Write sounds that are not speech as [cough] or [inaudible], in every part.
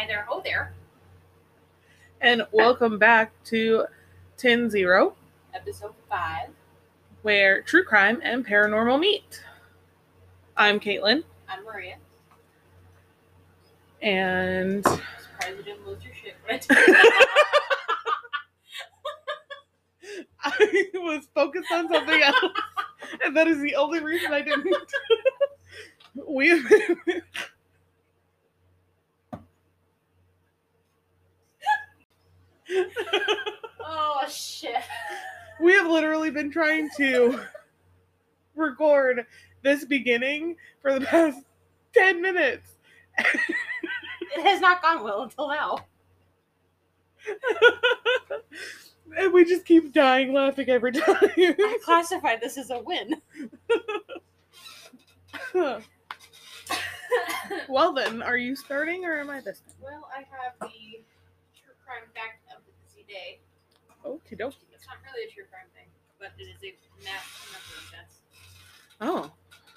Hi there, ho there. And welcome back to 10 Zero, Episode 5. where true crime and paranormal meet. I'm Katelyn, I'm Maria. and Surprised you didn't lose your shit, right? [laughs] [laughs] I was focused on something else, and that is the only reason I didn't. [laughs] we have been, [laughs] oh, shit. we have literally been trying to record this beginning for the past 10 minutes. It has not gone well until now. [laughs] and we just keep dying laughing every time. I classify this as a win. well then, are you starting or am I this time? well, I have the true crime fact the day. Okie dokie. It's not really a true crime thing, but it is a math number of deaths. Oh,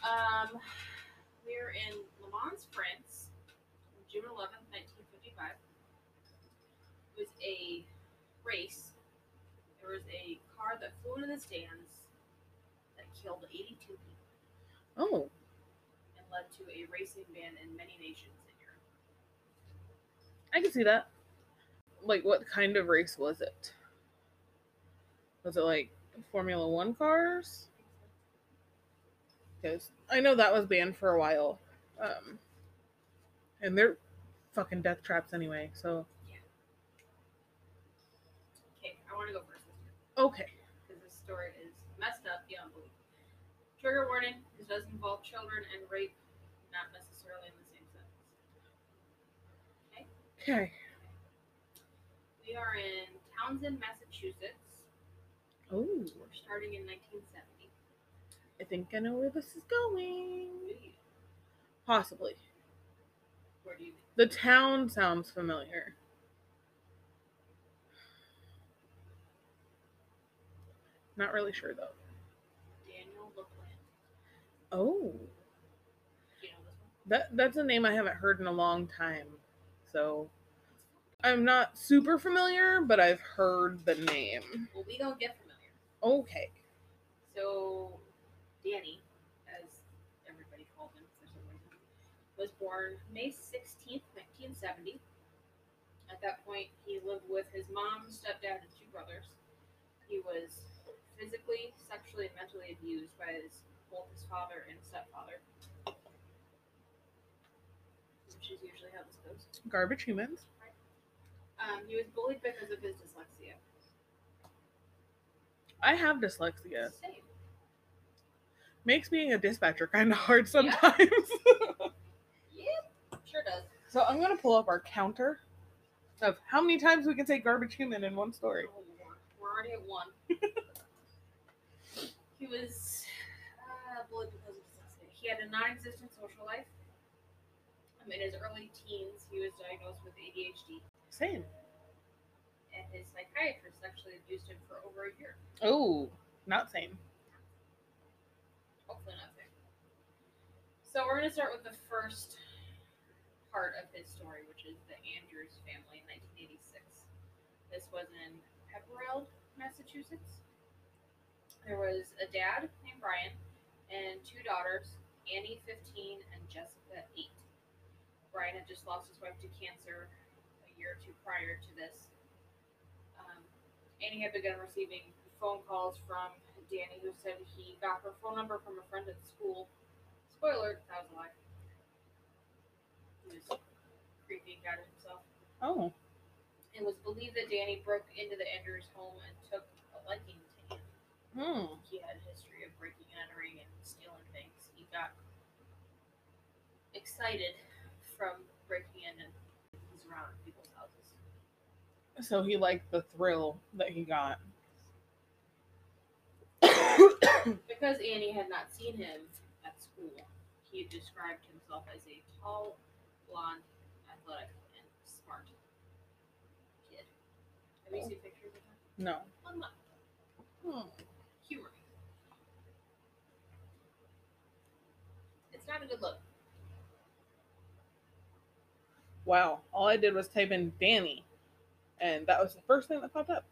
Um, we're in Le Mans, France, on June 11th, 1955. It was a race. There was a car that flew into the stands that killed 82 people oh, and led to a racing ban in many nations in Europe. I can see that. Like, what kind of race was it? Was it like Formula One cars? Because I know that was banned for a while. Um, and they're fucking death traps anyway, so. Okay, I want to go first Okay. because this story is messed up beyond belief. Trigger warning: this does involve children and rape, not necessarily in the same sentence. Okay. We are in Townsend, Massachusetts. Oh, We're starting in 1970. I think I know where this is going. Possibly. Where do you think? The town sounds familiar. Not really sure though. Daniel LaPlante. Oh, Do you know that that's a name I haven't heard in a long time. So I'm not super familiar, but I've heard the name. Well, we don't get familiar. Okay. So, Danny, as everybody called him for some reason, was born May 16th, 1970. At that point, he lived with his mom, stepdad, and two brothers. He was physically, sexually, and mentally abused by his both his father and stepfather. Which is usually how this goes. Garbage humans. Um, he was bullied because of his dyslexia. I have dyslexia. Same. Makes being a dispatcher kind of hard sometimes. [laughs] Yep, sure does. so I'm gonna pull up our counter of how many times we can say garbage human in one story. Oh, We're already at one. [laughs] he was uh, bullied because of dyslexia. He had a non-existent social life. Um, in his early teens, he was diagnosed with ADHD, Same. and his psychiatrist actually abused him for over a year. Oh, not same. Hopefully not there. So we're going to start with the first part of his story, which is the Andrews family in 1986. This was in Pepperell, Massachusetts. There was a dad named Brian and two daughters, Annie, 15, and Jessica, 8. Brian had just lost his wife to cancer a year or two prior to this. Um, Annie had begun receiving phone calls from Danny, who said he got her phone number from a friend at school. Spoiler, that was a lie. He was creepy and got it himself. Oh, It was believed that Danny broke into the Andrews home and took a liking to him. hmm. He had a history of breaking and entering and stealing things. He got excited from breaking in and around people's houses. So he liked the thrill that he got. [coughs] Because Annie had not seen him at school, he described himself as a tall, blonde, athletic, and smart kid. Have you seen pictures of him? No. Well, not Hmm. humor. It's not a good look. Wow. All I did was type in Danny, and that was the first thing that popped up.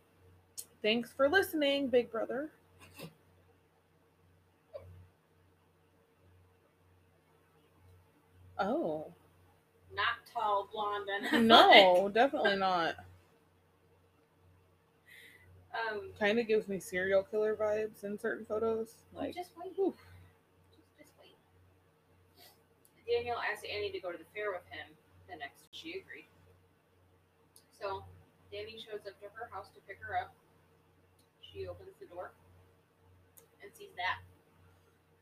Thanks for listening, Big Brother. Oh. Not tall, blonde, and. [laughs] No, definitely not. Um, Kind of gives me serial killer vibes in certain photos. like, Like, just wait. oof. Just, just wait. Daniel asked Annie to go to the fair with him the next. She agreed. So Danny shows up to her house to pick her up. She opens the door and sees that.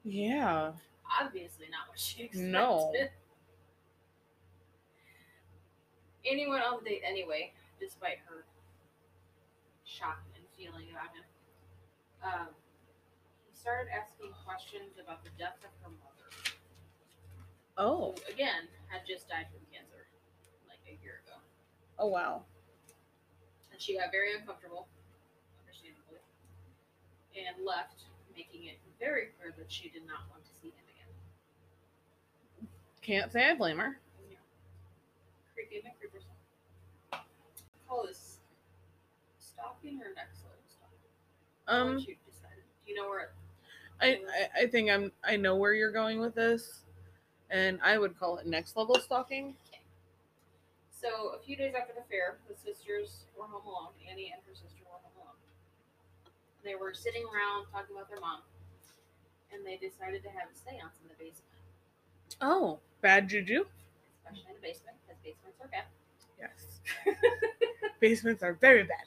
yeah. Obviously not what she expected. No. [laughs] Went on the date anyway, despite her shock and feeling about him. Um, he started asking questions about the death of her mother. Oh. who again had just died from cancer like a year ago. Oh wow. And she got very uncomfortable, understandably, and left, making it very clear that she did not want to see him again. Can't say I blame her. Yeah. Creepy McCreepers. Call this stalking or next level stalking? Um, you decide. Do you know where? I, I I think I'm I know where you're going with this, and I would call it next level stalking. So a few days after the fair, the sisters were home alone. Annie and her sister were home alone. They were sitting around talking about their mom, and they decided to have a séance in the basement, Oh, bad juju. especially in the basement because basements are bad. Yes. [laughs] Basements are very bad.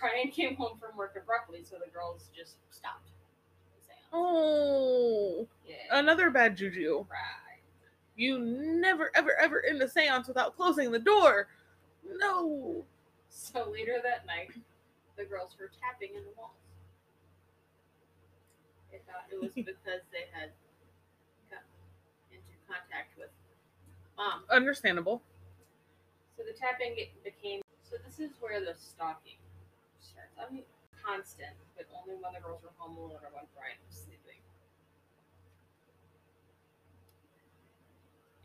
Brian came home from work abruptly, so the girls just stopped the séance. Oh, Yeah. another bad juju. right. You never, ever, ever end a seance without closing the door. No. So later that night, the girls were tapping in the walls. They thought it was [laughs] because they had come into contact with mom. Understandable. So the tapping became. So this is where the stalking starts. I mean, constant, but only when the girls were home alone or when Brian was sleeping.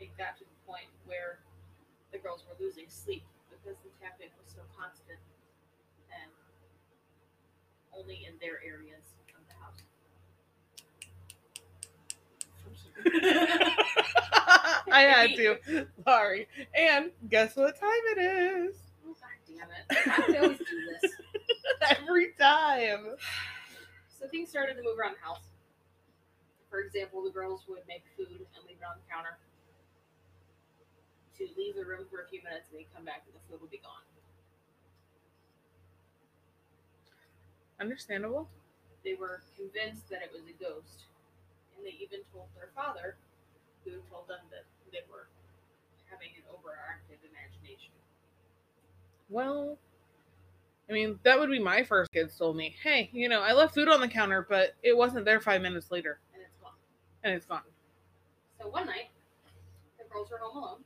It got to the point where the girls were losing sleep because the tapping was so constant and only in their areas of the house. [laughs] I had to. Sorry. And guess what time it is? Oh, God damn it. [laughs] Do always do this? Every time. So things started to move around the house. For example, the girls would make food and leave it on the counter. To leave the room for a few minutes and then come back and the food will be gone. Understandable. They were convinced that it was a ghost, and they even told their father, who told them that they were having an overactive imagination. Well, I mean, that would be my first kids told me, hey, you know, I left food on the counter, but it wasn't there five minutes later, And it's gone. and it's gone. So one night, the girls were home alone,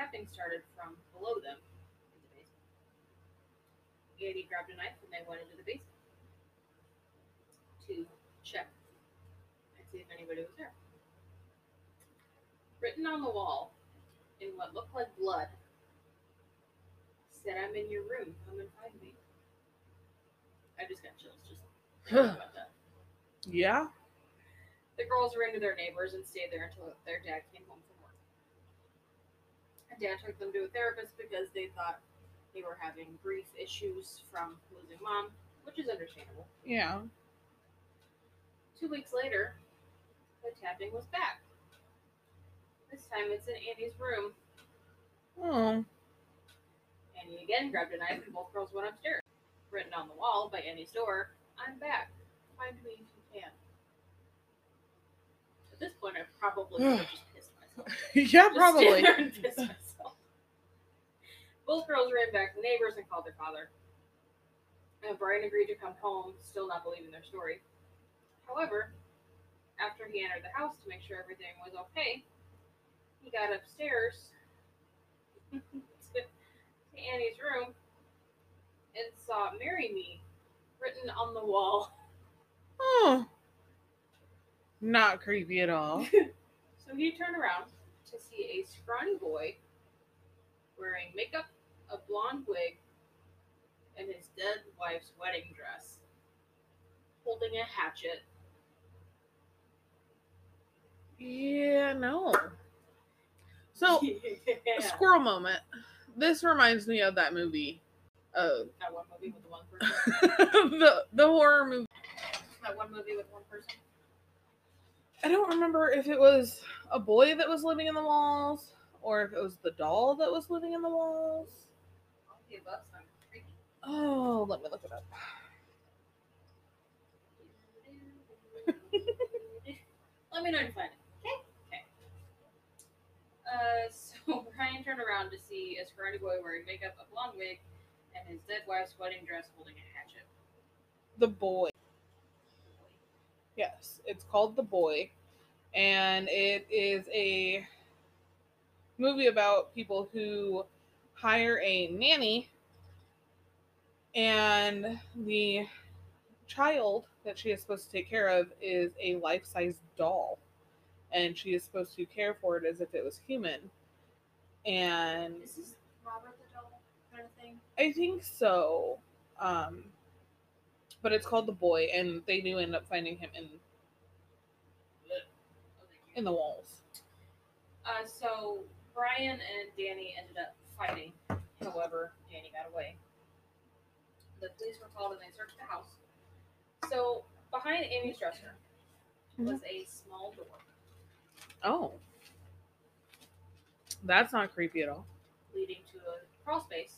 tapping started from below them in the basement. Andy grabbed a knife and they went into the basement to check and see if anybody was there. Written on the wall in what looked like blood said, I'm in your room, come and find me. I just got chills just thinking about that. Yeah? The girls ran to their neighbors and stayed there until their dad came home And dad took them to a therapist because they thought they were having grief issues from losing mom, which is understandable. Yeah. Two weeks later, the tapping was back. This time it's in Andy's room. Oh. Andy again grabbed a knife and both girls went upstairs. Written on the wall by Andy's door, I'm back. Find me if you can. At this point, I probably [sighs] would have just. [laughs] yeah, probably. there and piss. Both girls ran back to neighbors and called their father. And Brian agreed to come home, still not believing their story. However, after he entered the house to make sure everything was okay, he got upstairs to, [laughs] to Annie's room and saw Marry Me written on the wall. Oh. Not creepy at all. [laughs] So he turned around to see a scrawny boy wearing makeup, a blonde wig, and his dead wife's wedding dress, holding a hatchet. Yeah, no. So, [laughs] yeah. squirrel moment. This reminds me of that movie. Uh, that one movie with the one [laughs] person. the the horror movie. That one movie with one person. I don't remember if it was a boy that was living in the walls or if it was the doll that was living in the walls. All of the above sound creepy. Oh, let me look it up. [laughs] Let me know you find it. Okay. Okay. Uh, [laughs] so Brian turned around to see a scrawny boy wearing makeup, a blonde wig, and his dead wife's wedding dress holding a hatchet. The boy. Yes, it's called The Boy, and it is a movie about people who hire a nanny, and the child that she is supposed to take care of is a life size doll, and she is supposed to care for it as if it was human. And is This Robert the Doll kind of thing. I think so. Um, but it's called the boy, and they do end up finding him in. In the walls. Uh, so Brian and Danny ended up fighting. However, Danny got away. The police were called and they searched the house. So behind Amy's dresser was a small door Oh, that's not creepy at all. leading to a crawl space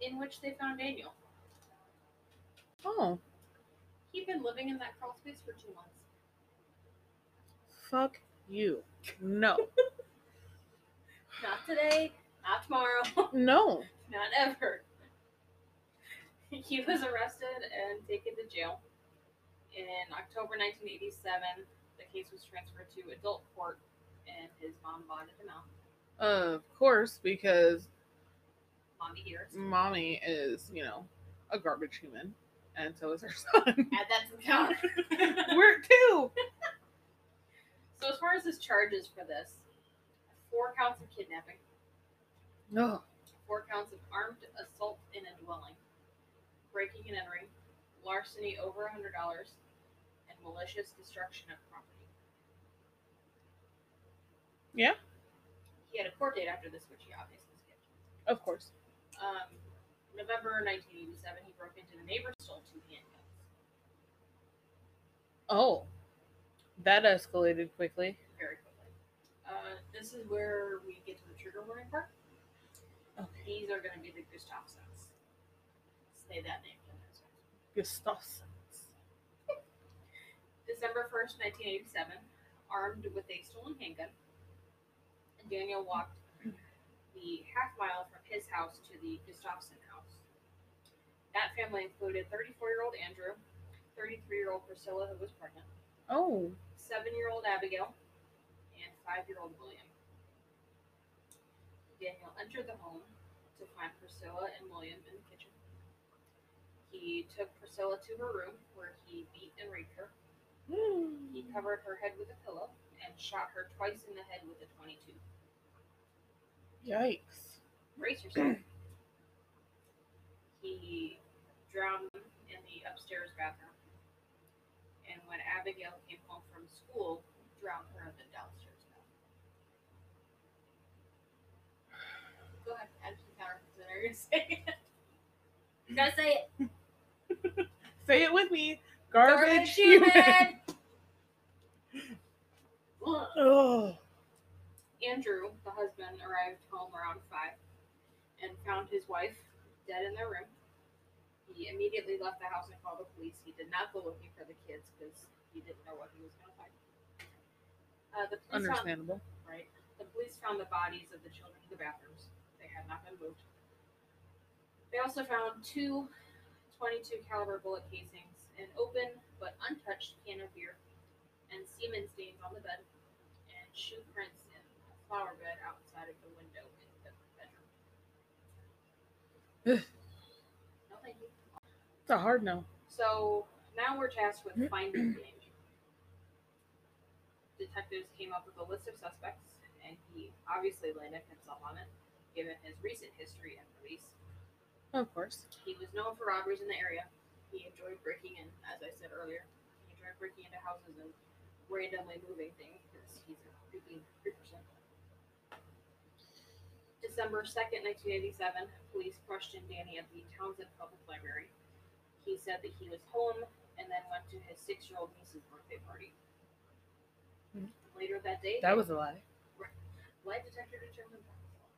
in which they found Daniel. Oh, He'd been living in that crawl space for two months. Fuck you. No, [laughs] Not today, not tomorrow, [laughs] no. not ever. He was arrested and taken to jail. In October 1987, the case was transferred to adult court, and his mom bonded him out. Of course, because Mommy hears. mommy is, you know, a garbage human, and so is her son. Add that to the count. [laughs] We're two. so, as far as his charges for this, four counts of kidnapping, No. four counts of armed assault in a dwelling, breaking and entering, larceny over a hundred dollars, and malicious destruction of property. Yeah. He had a court date after this, which he obviously skipped. Of course. Um, November 1987, he broke into the neighbor's stole two handguns. Oh, that escalated quickly. Quickly. Uh, this is where we get to the trigger warning part. Okay. These are going to be the Gustafsons. Say that name. ten times fast. Gustafsons. December 1st, 1987, armed with a stolen handgun, Daniel walked the half mile from his house to the Gustafson house. That family included 34 year old Andrew, 33 year old Priscilla, who was pregnant, Oh, 7 year old Abigail, and 5 year old William. Daniel entered the home to find Priscilla and William in the kitchen. He took Priscilla to her room where he beat and raped her. He hmm. covered her head with a pillow and shot her twice in the head with a 22. yikes. Brace yourself. he drowned them in the upstairs bathroom. And when Abigail came home from school, drowned her in the downstairs bathroom. Go ahead, add to the counter. Is that what you're gonna say it? You gotta say it. [laughs] Say it with me. Garbage, Garbage human. human. Ugh. Andrew, the husband, arrived home around 5 and found his wife dead in their room. He immediately left the house and called the police. He did not go looking for the kids because he didn't know what he was going to find. Uh, the police found, understandable. right? The police found the bodies of the children in the bathrooms. They had not been moved. They also found two 22 caliber bullet casings, an open but untouched can of beer, and semen stains on the bed, and shoe prints in a flower bed outside of the window in the bedroom. No, thank you. It's a hard no. So now we're tasked with mm-hmm. finding the Danny. Detectives came up with a list of suspects, and he obviously landed himself on it. given his recent history and release. Of course. He was known for robberies in the area. He enjoyed breaking in, as I said earlier. He enjoyed breaking into houses and randomly moving things because he's a creepy person. December 2nd, 1987, police questioned Danny at the Townsend Public Library. He said that he was home and then went to his six year old niece's birthday party. Hmm. Later that day, That was a lie. lie detector determined that was a lie.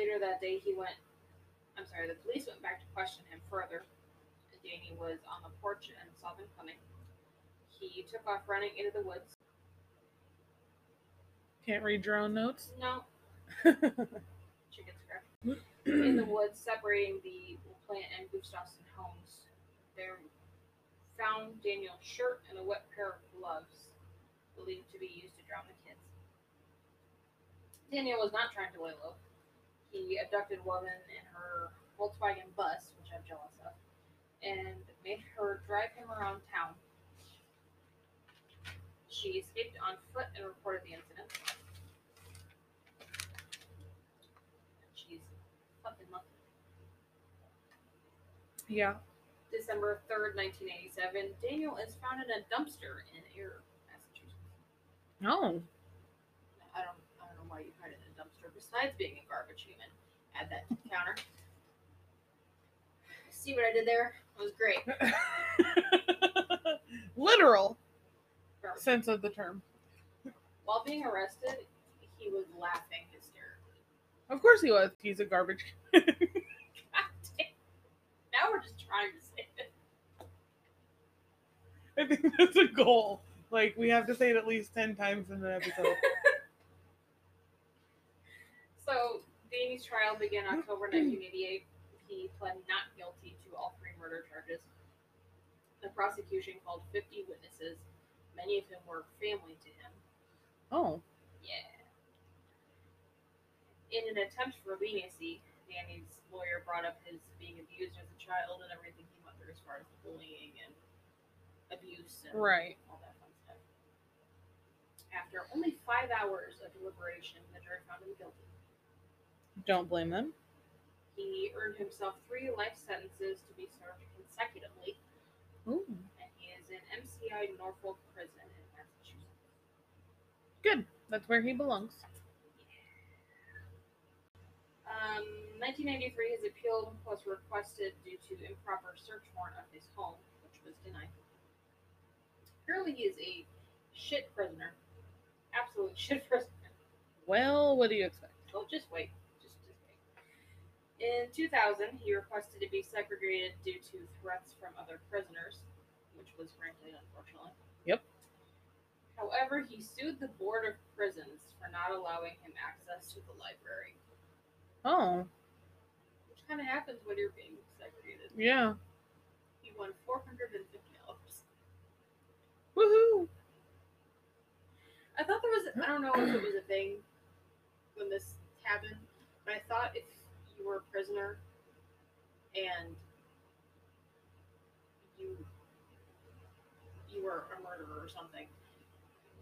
Later that day, he went. I'm sorry. The police went back to question him further. Danny was on the porch and saw them coming. He took off running into the woods. Can't read your own notes. No, [laughs] chicken scratch. [clears throat] In the woods, separating the plant and Gustafson homes, they found Daniel's shirt and a wet pair of gloves, believed to be used to drown the kids. Daniel was not trying to lay low. He abducted a woman in her Volkswagen bus, which I'm jealous of, and made her drive him around town. She escaped on foot and reported the incident. She's fucking lucky. yeah. December 3rd, 1987, Daniel is found in a dumpster in Ayer, Massachusetts. No. I don't, I don't know why you hide it in a dumpster besides being a garbage human. Add that to the counter. See what I did there? It was great. [laughs] Literal Garbage. sense of the term. While being arrested, he was laughing hysterically. Of course he was. He's a garbage. [laughs] God damn. Now we're just trying to say it. I think that's a goal. Like we have to say it at least ten times in an episode. [laughs] So, Danny's trial began mm-hmm. October 1988. He pled not guilty to all three murder charges. The prosecution called 50 witnesses, many of whom were family to him. oh. Yeah. In an attempt for leniency, Danny's lawyer brought up his being abused as a child and everything he went through as far as the bullying and abuse and Right. all that fun stuff. After only five hours of deliberation, the jury found him guilty. Don't blame them. He earned himself three life sentences to be served consecutively, Ooh. and he is in MCI Norfolk Prison in Massachusetts. Good. That's where he belongs. Um, 1993, his appeal was requested due to improper search warrant of his home, which was denied. Apparently, he is a shit prisoner. Absolute shit prisoner. Well, what do you expect? Oh, just wait. Just, just wait. In 2000, he requested to be segregated due to threats from other prisoners, which was granted, unfortunately. Yep. However, he sued the Board of Prisons for not allowing him access to the library, Oh, which kind of happens when you're being segregated. yeah. He won $450. Woohoo! I thought there was, I don't know if it was a thing when this happened, but I thought if you were a prisoner and you you were a murderer or something,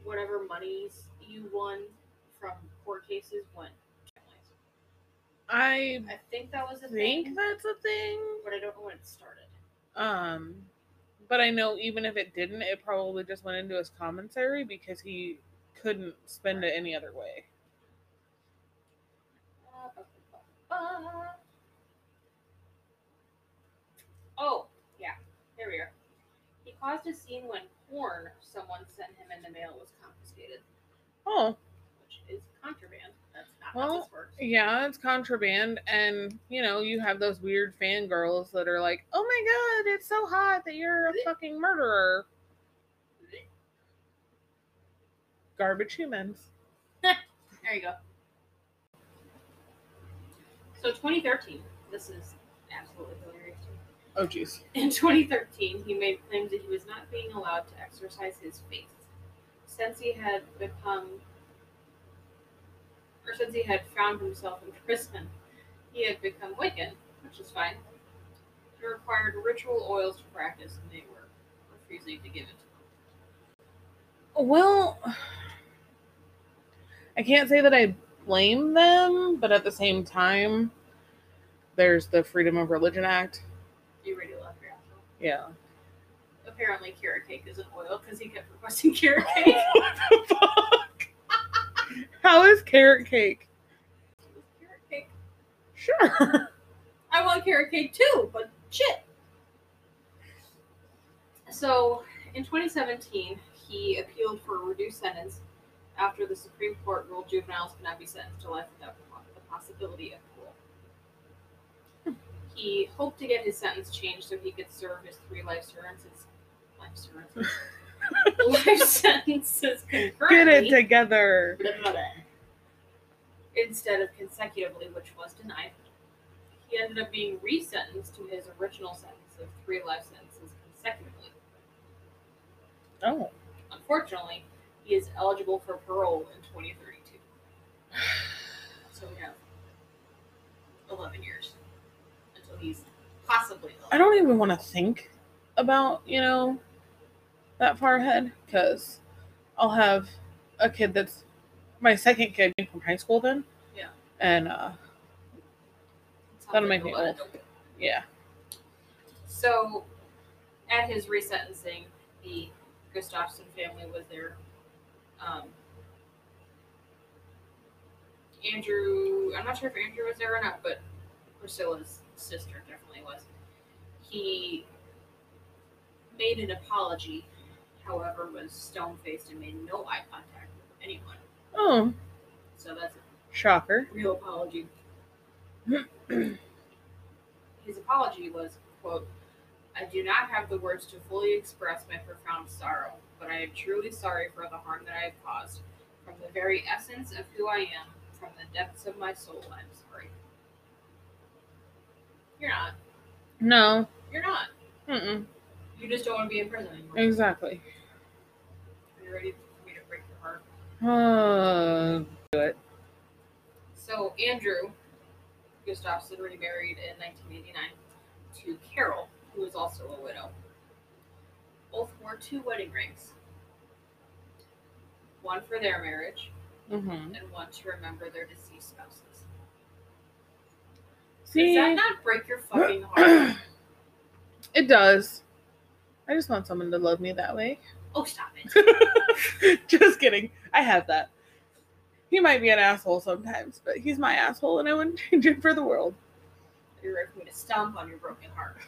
whatever monies you won from court cases went. I I think that was a think thing, that's a thing. but I don't know when it started. Um, but I know even if it didn't, it probably just went into his commentary because he couldn't spend it any other way. Oh, yeah. Here we are. He caused a scene when porn someone sent him in the mail was confiscated, Oh, which is contraband. That's not how Well, this works. yeah, it's contraband, and you know you have those weird fangirls that are like, "Oh my god, it's so hot that you're a fucking murderer." [laughs] Garbage humans. There you go. So 2013. This is absolutely hilarious. Oh jeez. In 2013, he made claims that he was not being allowed to exercise his faith since he had become, or since he had found himself in prison. He had become Wiccan, which is fine. It required ritual oils to practice, and they were refusing to give it to him. Well, I can't say that I blame them, but at the same time, there's the Freedom of Religion Act. You really love your apple. Yeah. Apparently, carrot cake is an oil because he kept requesting [laughs] carrot cake. what the fuck? How is carrot cake? carrot cake. Sure. [laughs] I want carrot cake too, but shit. So, in 2017, he appealed for a reduced sentence after the Supreme Court ruled juveniles cannot be sentenced to life without the possibility of parole. He hoped to get his sentence changed so he could serve his three life sentences. Life sentences. [laughs] life sentences. Get it together. blah, blah, blah, instead of consecutively, which was denied. He ended up being resentenced to his original sentence of three life sentences consecutively. Oh. Unfortunately, he is eligible for parole in 2032. So we have 11 years until he's possibly. I don't even want to think about, you know, that far ahead because I'll have a kid that's my second kid from high school then. Yeah. And uh that'll like make me old. yeah. So, at his resentencing, the Gustafson family was there. Um, Andrew, I'm not sure if Andrew was there or not, but Priscilla's sister definitely was. He made an apology, however, was stone faced and made no eye contact with anyone. Oh, So that's a shocker. real apology. [clears throat] His apology was, quote, I do not have the words to fully express my profound sorrow, but I am truly sorry for the harm that I have caused. From the very essence of who I am, from the depths of my soul, I'm sorry. You're not. No. You're not. Mm-mm. You just don't want to be in prison anymore. Exactly. Are you ready for me to break your heart? Uh, do it. So Andrew Gustafson remarried in 1989 to Carol, who was also a widow. Both wore two wedding rings. One for their marriage Mm-hmm. and one to remember their deceased spouses. See, Does that not break your fucking heart? [clears throat] it does. I just want someone to love me that way. oh, stop it. [laughs] just kidding. I have that. He might be an asshole sometimes, but he's my asshole, and I wouldn't [laughs] change it for the world. You're ready for me to stomp on your broken heart.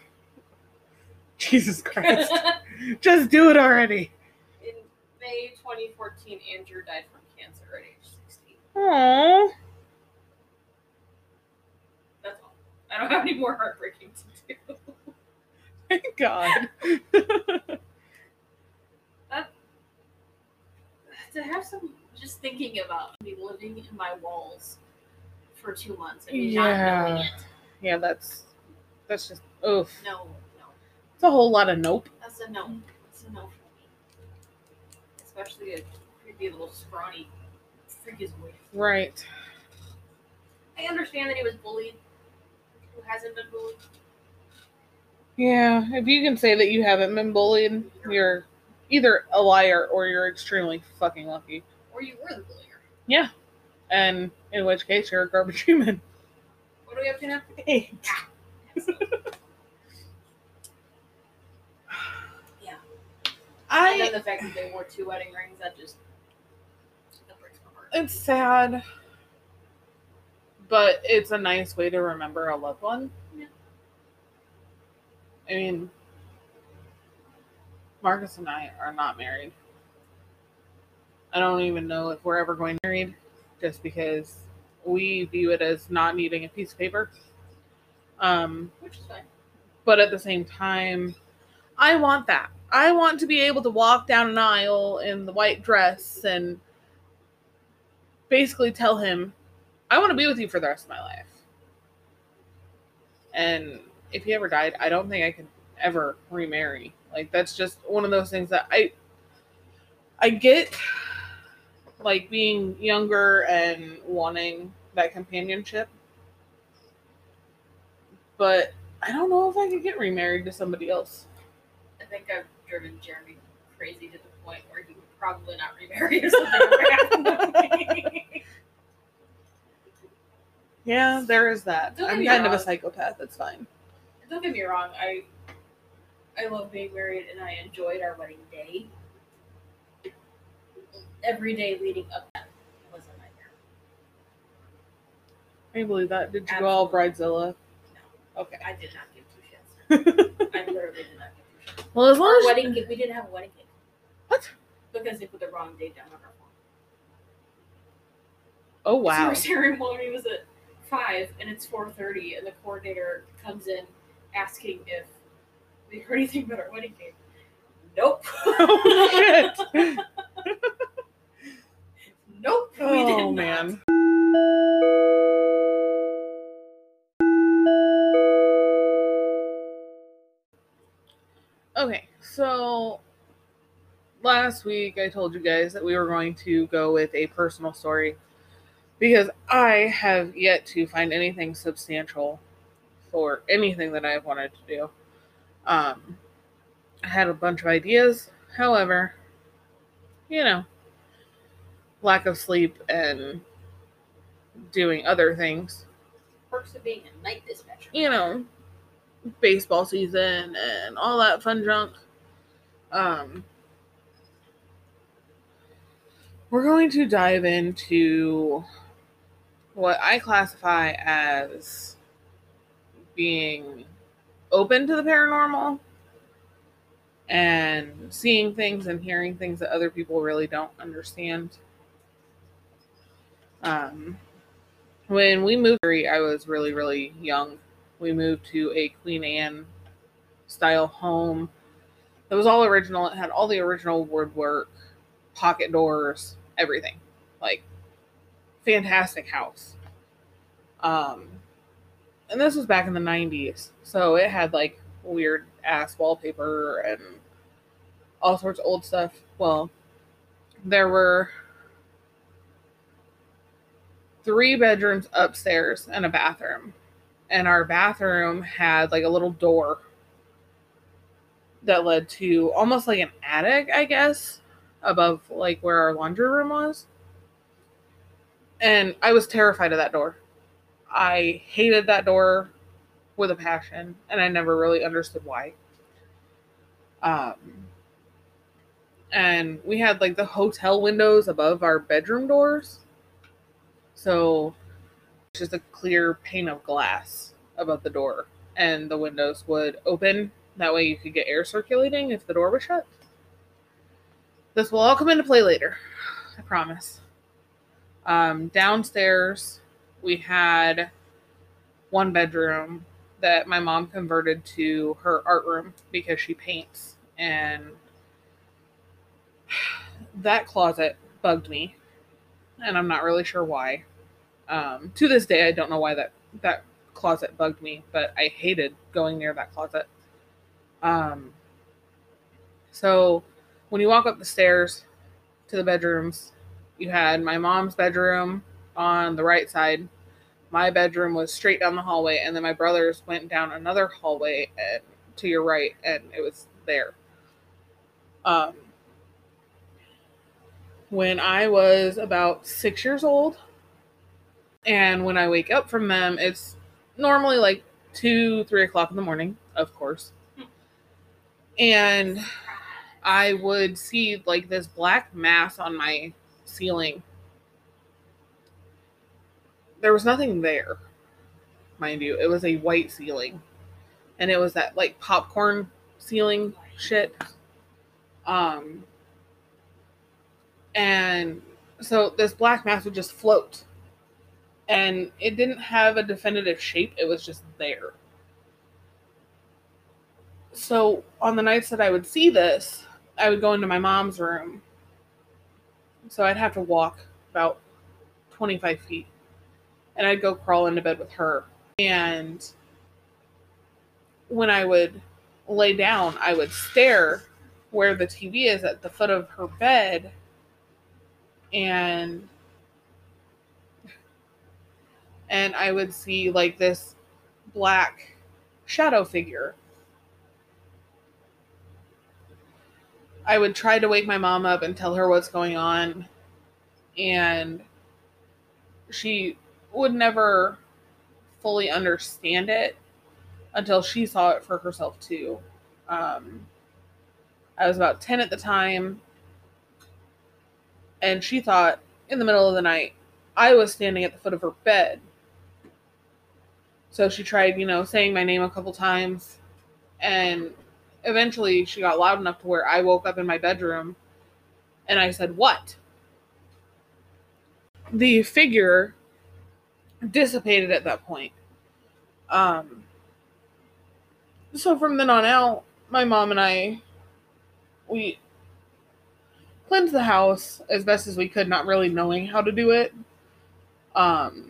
[laughs] Jesus Christ. just do it already. In May 2014, Andrew died from cancer at age 60. Aww. That's all. I don't have any more heartbreaking to do. [laughs] Thank God. [laughs] Uh, to have some just thinking about me living in my walls for two months and me not knowing Yeah. it. yeah, that's that's just oof. No. It's a whole lot of nope. That's a no. That's a no for me. Especially a creepy little scrawny freak his wife. Right. I understand that he was bullied. Who hasn't been bullied? Yeah, if you can say that you haven't been bullied, you're either a liar or you're extremely fucking lucky. Or you were the bullier. Yeah. And in which case, you're a garbage human. What do we have to now? Eight. [laughs] Ah, [laughs] And then the fact that they wore two wedding rings, that just that breaks my heart. It's sad, but it's a nice way to remember a loved one. Yeah. I mean, Marcus and I are not married. I don't even know if we're ever going married, just because we view it as not needing a piece of paper. Um, Which is fine. but at the same time, I want that. I want to be able to walk down an aisle in the white dress and basically tell him, I want to be with you for the rest of my life. And if he ever died, I don't think I could ever remarry. Like that's just one of those things that I I get like being younger and wanting that companionship. But I don't know if I could get remarried to somebody else. I think I've driven Jeremy crazy to the point. where he would probably not remarry if something ever happened to me. Yeah, there is that. Don't I'm kind of a psychopath. That's fine. Don't get me wrong, I I love being married and I enjoyed our wedding day. Every day leading up to that was a nightmare. I believe that. Did you go all bridezilla? No. Okay. I did not give two shits. [laughs] I literally did not give two shits. Well, as long Our as wedding cake, we didn't have a wedding cake what? because they put the wrong date down on our form. Oh wow! So our ceremony was at five and it's four thirty and the coordinator comes in asking if we heard anything about our wedding cake. Nope. [laughs] oh shit. [laughs] Nope. we did Oh not. man. Okay, so last week I told you guys that we were going to go with a personal story because I have yet to find anything substantial for anything that I've wanted to do. Um, I had a bunch of ideas, however, you know, lack of sleep and doing other things, Perks of being a night dispatcher. you know, baseball season and all that fun junk. Um, we're going to dive into what I classify as being open to the paranormal and seeing things and hearing things that other people really don't understand. Um, when we moved, I was really, really young. We moved to a Queen Anne style home. It was all original. It had all the original woodwork, pocket doors, everything. Like, fantastic house. Um, and this was back in the 90s. So it had like weird ass wallpaper and all sorts of old stuff. Well, there were three bedrooms upstairs and a bathroom. And our bathroom had like a little door that led to almost like an attic, I guess, above like where our laundry room was. And I was terrified of that door. I hated that door with a passion, and I never really understood why. Um, and we had like the hotel windows above our bedroom doors. So just a clear pane of glass above the door, and the windows would open. That way you could get air circulating if the door was shut. This will all come into play later, I promise. Um, downstairs, we had one bedroom that my mom converted to her art room because she paints and [sighs] that closet bugged me and i'm not really sure why um, to this day i don't know why that that closet bugged me but i hated going near that closet. Um, so when you walk up the stairs to the bedrooms you had my mom's bedroom on the right side. My bedroom was straight down the hallway and then my brother's went down another hallway and, to your right and it was there. Um, when i was about six years old and when i wake up from them it's normally like two three o'clock in the morning of course and i would see like this black mass on my ceiling there was nothing there, mind you. It was a white ceiling. And it was that like popcorn ceiling shit. Um and so this black mass would just float. And it didn't have a definitive shape, it was just there. So on the nights that I would see this, I would go into my mom's room. So I'd have to walk about 25 feet and I'd go crawl into bed with her. And when I would lay down, I would stare where the TV is at the foot of her bed and and I would see like this black shadow figure. I would try to wake my mom up and tell her what's going on and she would never fully understand it until she saw it for herself too. Um, I was about 10 at the time, and she thought in the middle of the night I was standing at the foot of her bed. So she tried, you know, saying my name a couple times, and eventually she got loud enough to where I woke up in my bedroom and I said, What? The figure dissipated at that point. Um, so from then on out, my mom and I, we cleansed the house as best as we could, not really knowing how to do it. Um,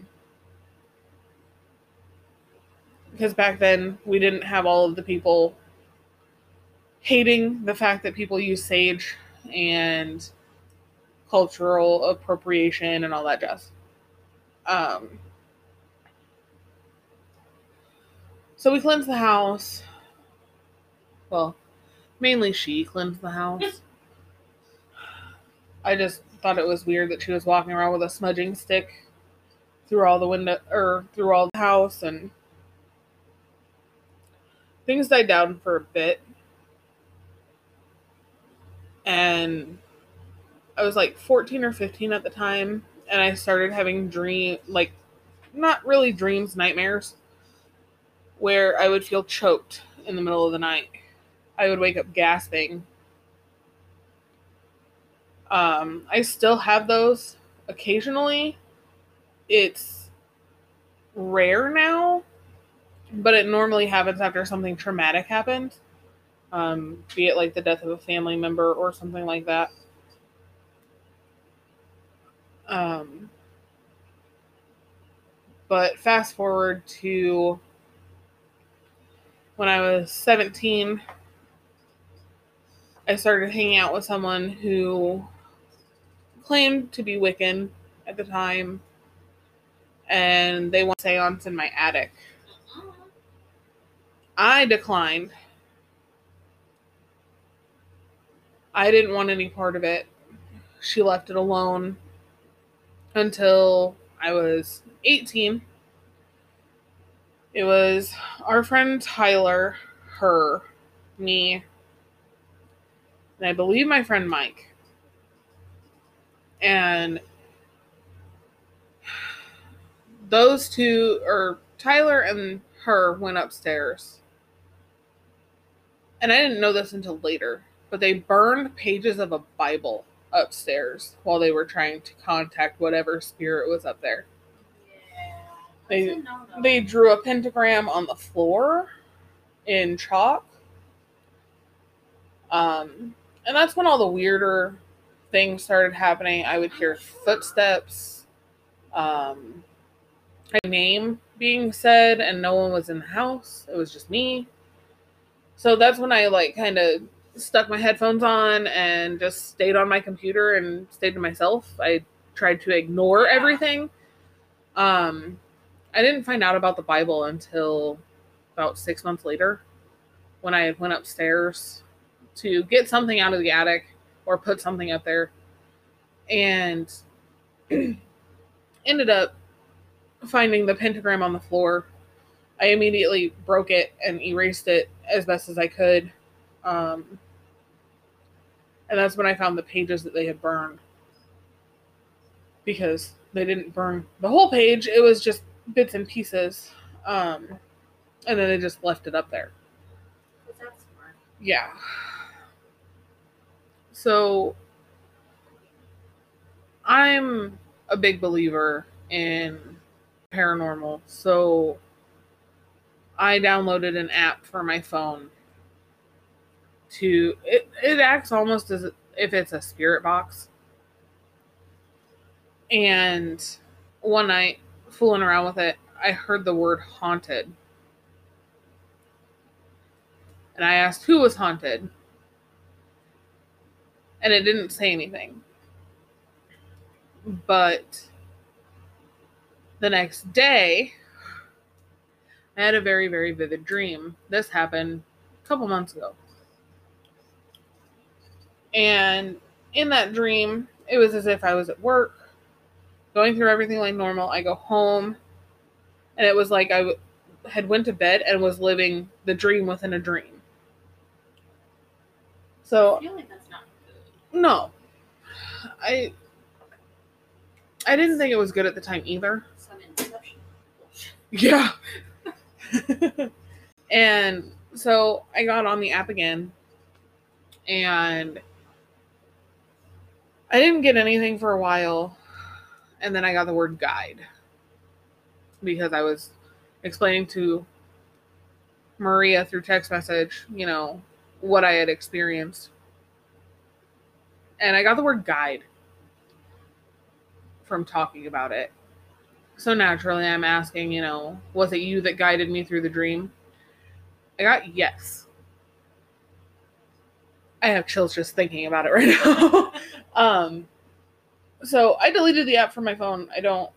because back then we didn't have all of the people hating the fact that people use sage and cultural appropriation and all that jazz. Um, so we cleansed the house. Well, mainly she cleansed the house. I just thought it was weird that she was walking around with a smudging stick through all the window or through all the house and things died down for a bit and I was like 14 or 15 at the time, and I started having dream like not really dreams, nightmares, where I would feel choked in the middle of the night. I would wake up gasping. Um, I still have those occasionally. It's rare now, but it normally happens after something traumatic happens um, be it like the death of a family member or something like that. Um, but fast forward to when I was 17, I started hanging out with someone who claimed to be Wiccan at the time, and they want seance in my attic. I declined I didn't want any part of it. She left it alone until I was 18. It was our friend Tyler, her, me, and I believe my friend Mike. And those two, or Tyler and her, went upstairs. And I didn't know this until later but they burned pages of a Bible upstairs while they were trying to contact whatever spirit was up there. Yeah. They they drew a pentagram on the floor in chalk. Um, and that's when all the weirder things started happening. I would hear footsteps, um, my name being said, and no one was in the house. It was just me. So that's when I like kind of stuck my headphones on and just stayed on my computer and stayed to myself. I tried to ignore yeah. everything. Um, I didn't find out about the Bible until about six months later when I went upstairs to get something out of the attic or put something up there and [clears throat] ended up finding the pentagram on the floor. I immediately broke it and erased it as best as I could. Um, and that's when I found the pages that they had burned. Because they didn't burn the whole page, it was just bits and pieces. Um, and then they just left it up there. That's smart. Yeah. So I'm a big believer in paranormal. So I downloaded an app for my phone to it, it acts almost as if it's a spirit box. And one night, fooling around with it, I heard the word haunted. And I asked who was haunted. And it didn't say anything. But the next day, I had a very, very vivid dream. This happened a couple months ago. And in that dream, it was as if I was at work, going through everything like normal. I go home, and it was like I w- had went to bed and was living the dream within a dream. So I feel like that's not good. no, I I didn't think it was good at the time either. Some. Yeah. [laughs] and so I got on the app again and I didn't get anything for a while. And then I got the word guide because I was explaining to Maria through text message, you know, what I had experienced. And I got the word guide from talking about it. So naturally, I'm asking, you know, was it you that guided me through the dream? I got yes. I have chills just thinking about it [laughs] right now. um, so I deleted the app from my phone. I don't.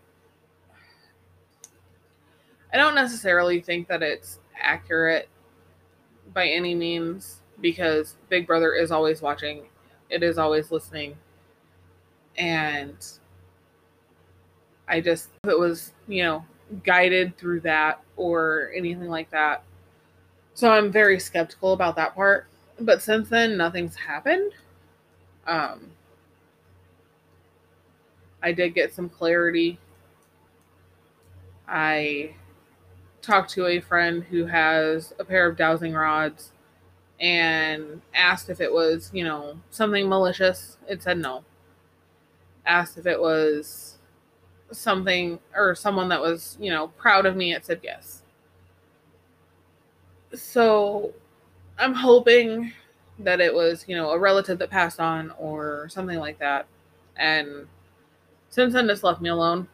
I don't necessarily think that it's accurate by any means because Big Brother is always watching. It is always listening. And I just, if it was, you know, guided through that or anything like that. So I'm very skeptical about that part. But since then, nothing's happened. Um, I did get some clarity. I talked to a friend who has a pair of dowsing rods and asked if it was, you know, something malicious. It said no. Asked if it was something or someone that was, you know, proud of me. It said yes. So I'm hoping that it was, you know, a relative that passed on or something like that. And since then, just left me alone.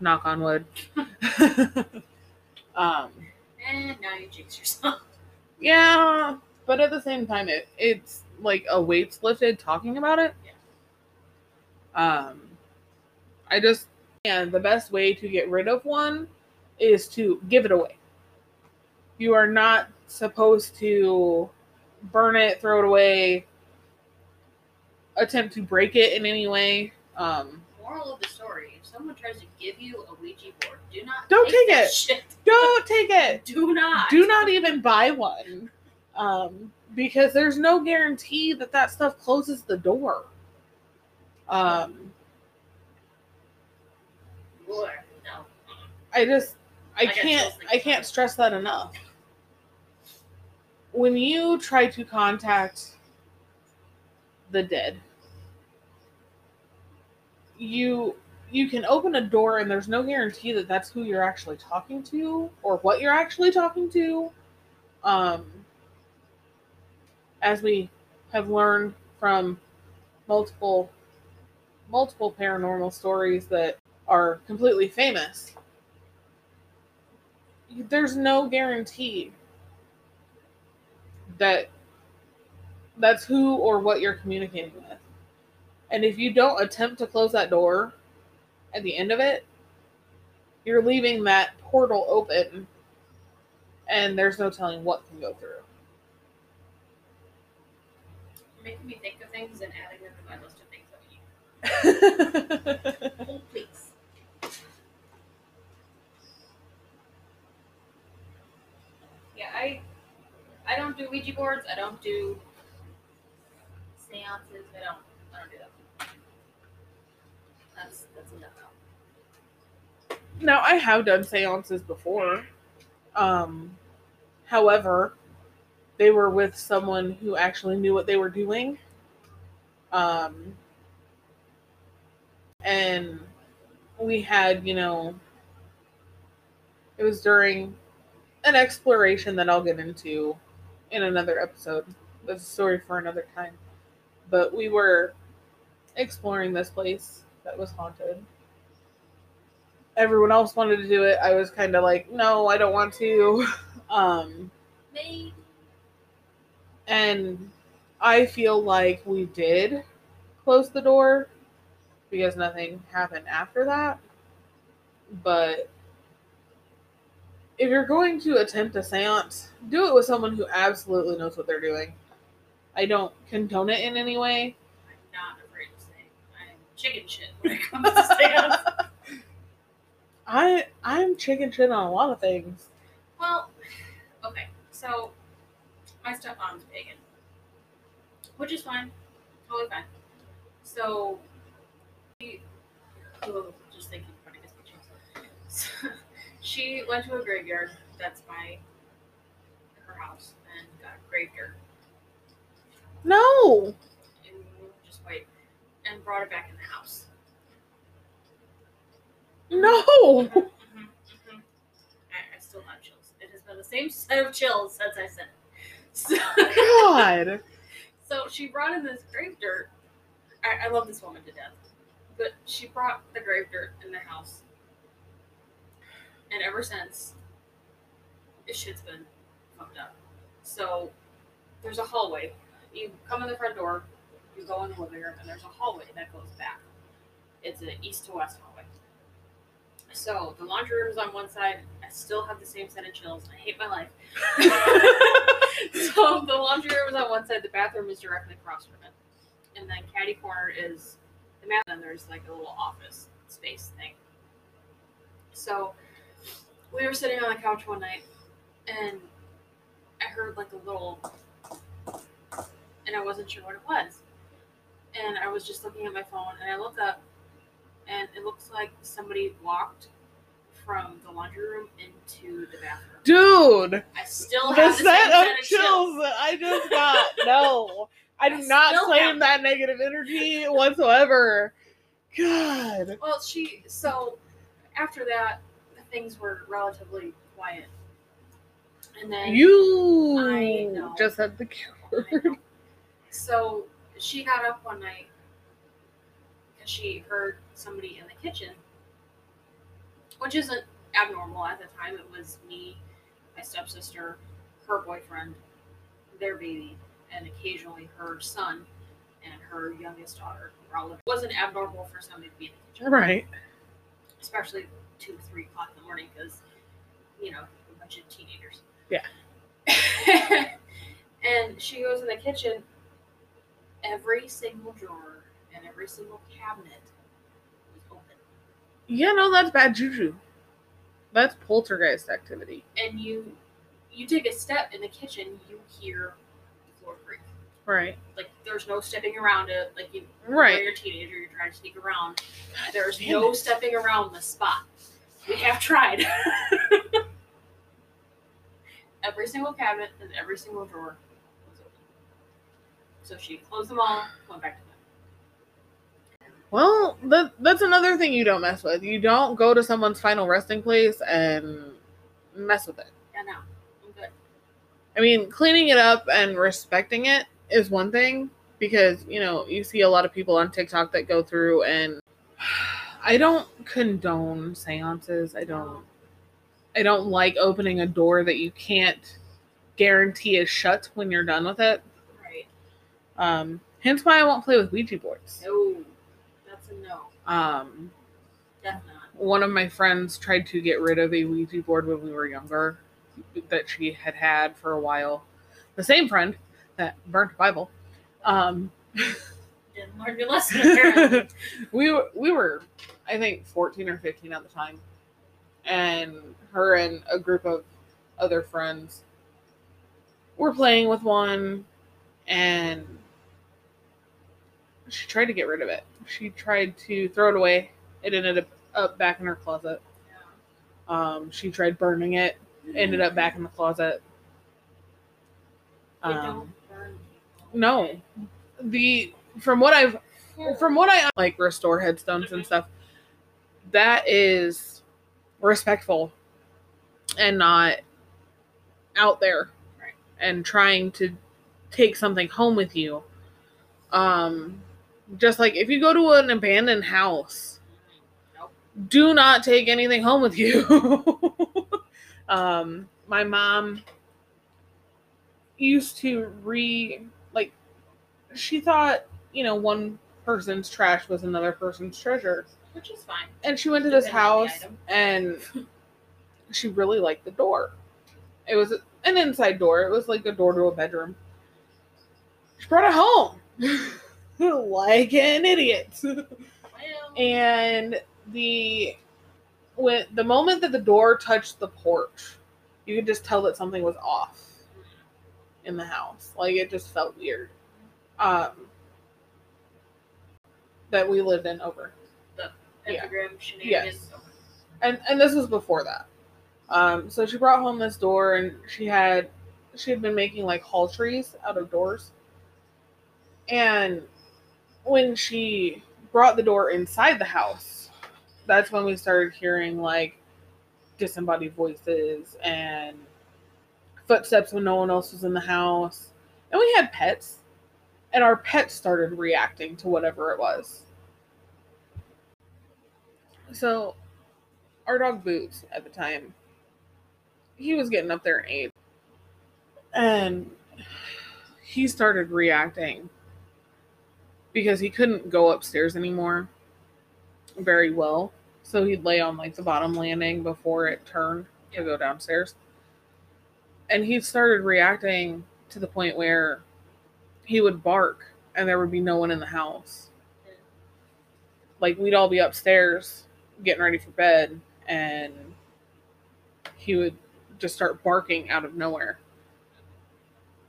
Knock on wood. [laughs] um, And now you jinx yourself. [laughs] yeah, but at the same time, it it's like a weight's lifted talking about it. Yeah. Um, I just and the best way to get rid of one is to give it away. You are not supposed to burn it, throw it away, attempt to break it in any way. Um, Moral of the story: If someone tries to give you a Ouija board, do not Don't take that it. Shit. don't take it. [laughs] Do not. do not even buy one um, because there's no guarantee that that stuff closes the door um, No. i just i I can't i can't stress that enough when you try to contact the dead you you can open a door and there's no guarantee that that's who you're actually talking to or what you're actually talking to um as we have learned from multiple multiple paranormal stories that are completely famous there's no guarantee that that's who or what you're communicating with. And if you don't attempt to close that door at the end of it you're leaving that portal open and there's no telling what can go through. You're making me think of things and adding them to my list of things that we [laughs] need. Oh, please. Yeah, I I don't do Ouija boards. I don't do seances. I don't I don't do that. That's that's enough. Now I have done seances before. Um however, they were with someone who actually knew what they were doing. Um and we had, you know, it was during an exploration that I'll get into in another episode. That's a story for another time. But we were exploring this place that was haunted everyone else wanted to do it. I was kind of like, no, I don't want to. [laughs] Um, Maybe. and I feel like we did close the door because nothing happened after that. But if you're going to attempt a seance, do it with someone who absolutely knows what they're doing. I don't condone it in any way. I'm not afraid to say I'm chicken shit when it comes to seance. [laughs] I I'm chicken shit on a lot of things. Well, okay, so my stepmom's pagan, which is fine, totally fine. So, oh, just thinking about so, she went to a graveyard that's by her house and got grave dirt No. and just wait and brought it back in the house. No. Mhm, mhm, mhm. I, I still have chills. It has been the same set of chills since I said it. So, [laughs] God. so she brought in this grave dirt. I, I love this woman to death, but she brought the grave dirt in the house, and ever since, this shit's been fucked up. So there's a hallway. You come in the front door, you go in the living room, and there's a hallway that goes back. It's an east to west hallway. So the laundry room is on one side. I still have the same set of chills. I hate my life. [laughs] so the laundry room is on one side. The bathroom is directly across from it, and then caddy corner is the. Then there's like a little office space thing. So we were sitting on the couch one night, and I heard like a little, and I wasn't sure what it was. And I was just looking at my phone, and I looked up, and it looks like somebody walked from the laundry room into the bathroom. Dude. I still The have the set of set of chills that I just got. [laughs] No. I do I not claim have- that negative energy whatsoever. God. Well, she so after that, things were relatively quiet, and then I You know. just said the cure. [laughs] so she got up one night because she heard somebody in the kitchen, which isn't abnormal at the time. It was me, my stepsister, her boyfriend, their baby, and occasionally her son and her youngest daughter. It wasn't abnormal for somebody to be in the kitchen. Right. especially two, three o'clock in the morning because, you know, a bunch of teenagers. Yeah. [laughs] and she goes in the kitchen. Every single drawer and every single cabinet was open, Yeah, no, that's bad juju. That's poltergeist activity. and you, you take a step in the kitchen, you hear the floor creak. Right. Like there's no stepping around it. Like you, right. You're a teenager, you're trying to sneak around. There's no stepping around the spot. We have tried. [laughs] every single cabinet and every single drawer was open. So she closed them all, went back to bed. Well, that that's another thing you don't mess with. You don't go to someone's final resting place and mess with it. Yeah, no, I'm good. I mean, cleaning it up and respecting it is one thing because, you know, you see a lot of people on TikTok that go through and I don't condone seances. I don't I don't like opening a door that you can't guarantee is shut when you're done with it. Right. Um hence why I won't play with Ouija boards. No, that's a no. Um Definitely one of my friends tried to get rid of a Ouija board when we were younger that she had had for a while. The same friend that burnt a Bible. Um, Didn't learn your lesson apparently. [laughs] we were we were I think 14 or 15 at the time. And her and a group of other friends were playing with one and she tried to get rid of it. She tried to throw it away. It ended up, up back in her closet. Um, she tried burning it, ended up back in the closet. Um, no, the from what I've from what I like restore headstones and stuff, that is respectful and not out there Right. and trying to take something home with you. Um, just like if you go to an abandoned house, Nope. do not take anything home with you. [laughs] um, my mom used to re like she thought you know one person's trash was another person's treasure Which is fine. and she went to this Depending on the house and [laughs] she really liked the door it was an inside door it was like a door to a bedroom she brought it home [laughs] like an idiot Well, and the when the moment that the door touched the porch, you could just tell that something was off in the house. Like it just felt weird. Um, that we lived in over. Pentagram shenanigans. and and this was before that. Um, so she brought home this door, and she had she had been making like hall trees out of doors. And when she brought the door inside the house, that's when we started hearing like disembodied voices and footsteps when no one else was in the house. And we had pets, and our pets started reacting to whatever it was. So, our dog Boots at the time, he was getting up there in age. And he started reacting because he couldn't go upstairs anymore very well. So he'd lay on like the bottom landing before it turned to go downstairs. And he started reacting to the point where he would bark and there would be no one in the house. Like we'd all be upstairs getting ready for bed and he would just start barking out of nowhere.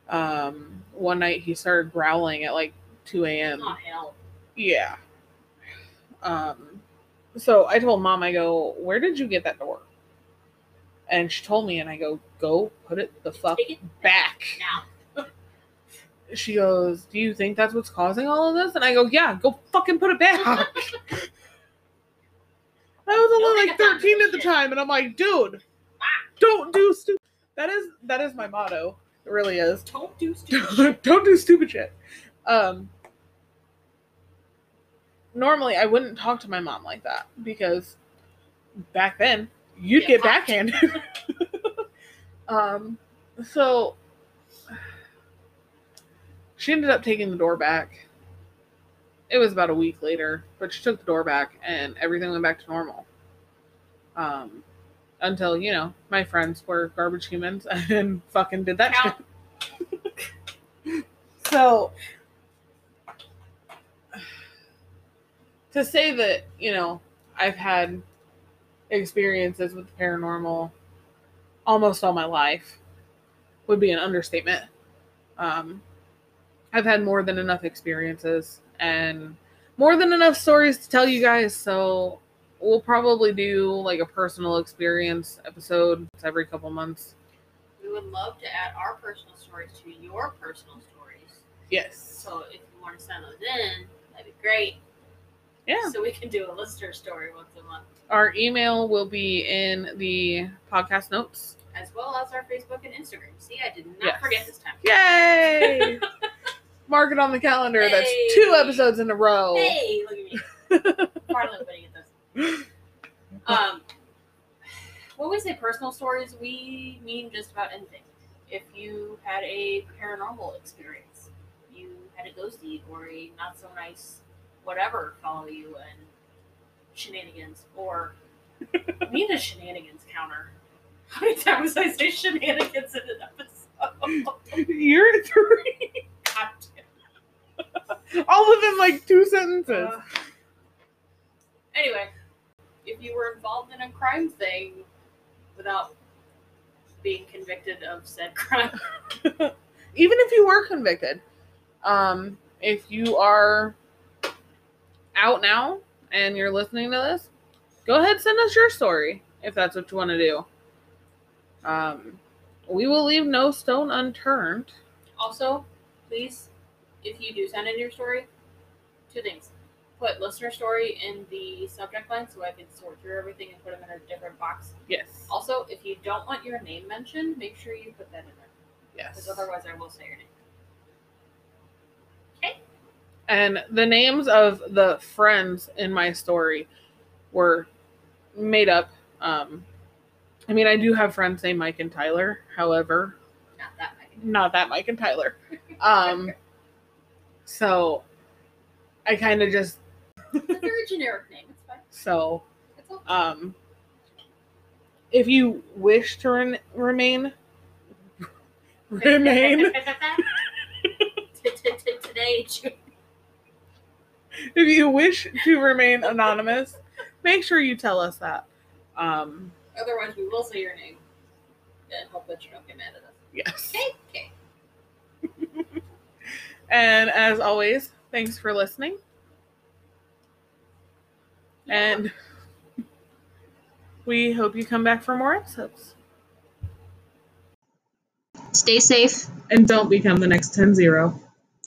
Um, one night he started growling at like 2 a.m. Oh hell. Yeah. Um, so I told mom, I go, where did you get that door? And she told me, and I go, go put it the fuck it back. now. She goes, do you think that's what's causing all of this? And I go, yeah, go fucking put it back. [laughs] I was only like 13 at the time, and I'm like, dude, don't do stupid. That is that is my motto. It really is. Don't do stupid [laughs] don't do stupid shit. Um, normally, I wouldn't talk to my mom like that because back then you'd Get get backhanded. [laughs] um, so she ended up taking the door back. It was about a week later, but she took the door back and everything went back to normal. Um, until you know my friends were garbage humans [laughs] and fucking did that [laughs] So to say that, you know, I've had experiences with the paranormal almost all my life would be an understatement. Um, I've had more than enough experiences and more than enough stories to tell you guys, so we'll probably do like a personal experience episode every couple months. We would love to add our personal stories to your personal stories. Yes. So if you want to send those in, that'd be great. Yeah. So we can do a listener story once a month, Our email will be in the podcast notes. as well as our Facebook and Instagram. See, I did not Yes. forget this time. Yay! [laughs] Mark it on the calendar. That's two episodes in a row. Hey, look at me. [laughs] Finally putting it this. Um, when we say personal stories, we mean just about anything. If you had a paranormal experience, you had a ghost deed or a not so nice whatever follow you and shenanigans, or [laughs] need a shenanigans counter. How many times I say shenanigans in an episode? You're [laughs] three. All within like two sentences. Uh, anyway, if you were involved in a crime thing without being convicted of said [laughs] crime, [laughs] Even if you were convicted, um, if you are out now and you're listening to this, go ahead send us your story if that's what you want to do. Um, we will leave no stone unturned. also, please, if you do send in your story, two things. Put listener story in the subject line so I can sort through everything and put them in a different box. Yes. Also, if you don't want your name mentioned, make sure you put that in there. Yes. Because otherwise, I will say your name. Okay. And the names of the friends in my story were made up. Um, I mean, I do have friends named Mike and Tyler. However, Not that many. not that Mike and Tyler. Um, [laughs] so I kind of just It's a very generic name. It's fine. [laughs] so It's okay. um, if you wish to re- remain [laughs] remain [laughs] Today, if you wish to remain anonymous, make sure you tell us that. Um, Otherwise, we will say your name and hope that you don't get mad at us. yes. Okay. Okay. And as always, thanks for listening. And [laughs] we hope you come back for more episodes. Stay safe. And don't become the next 10 0.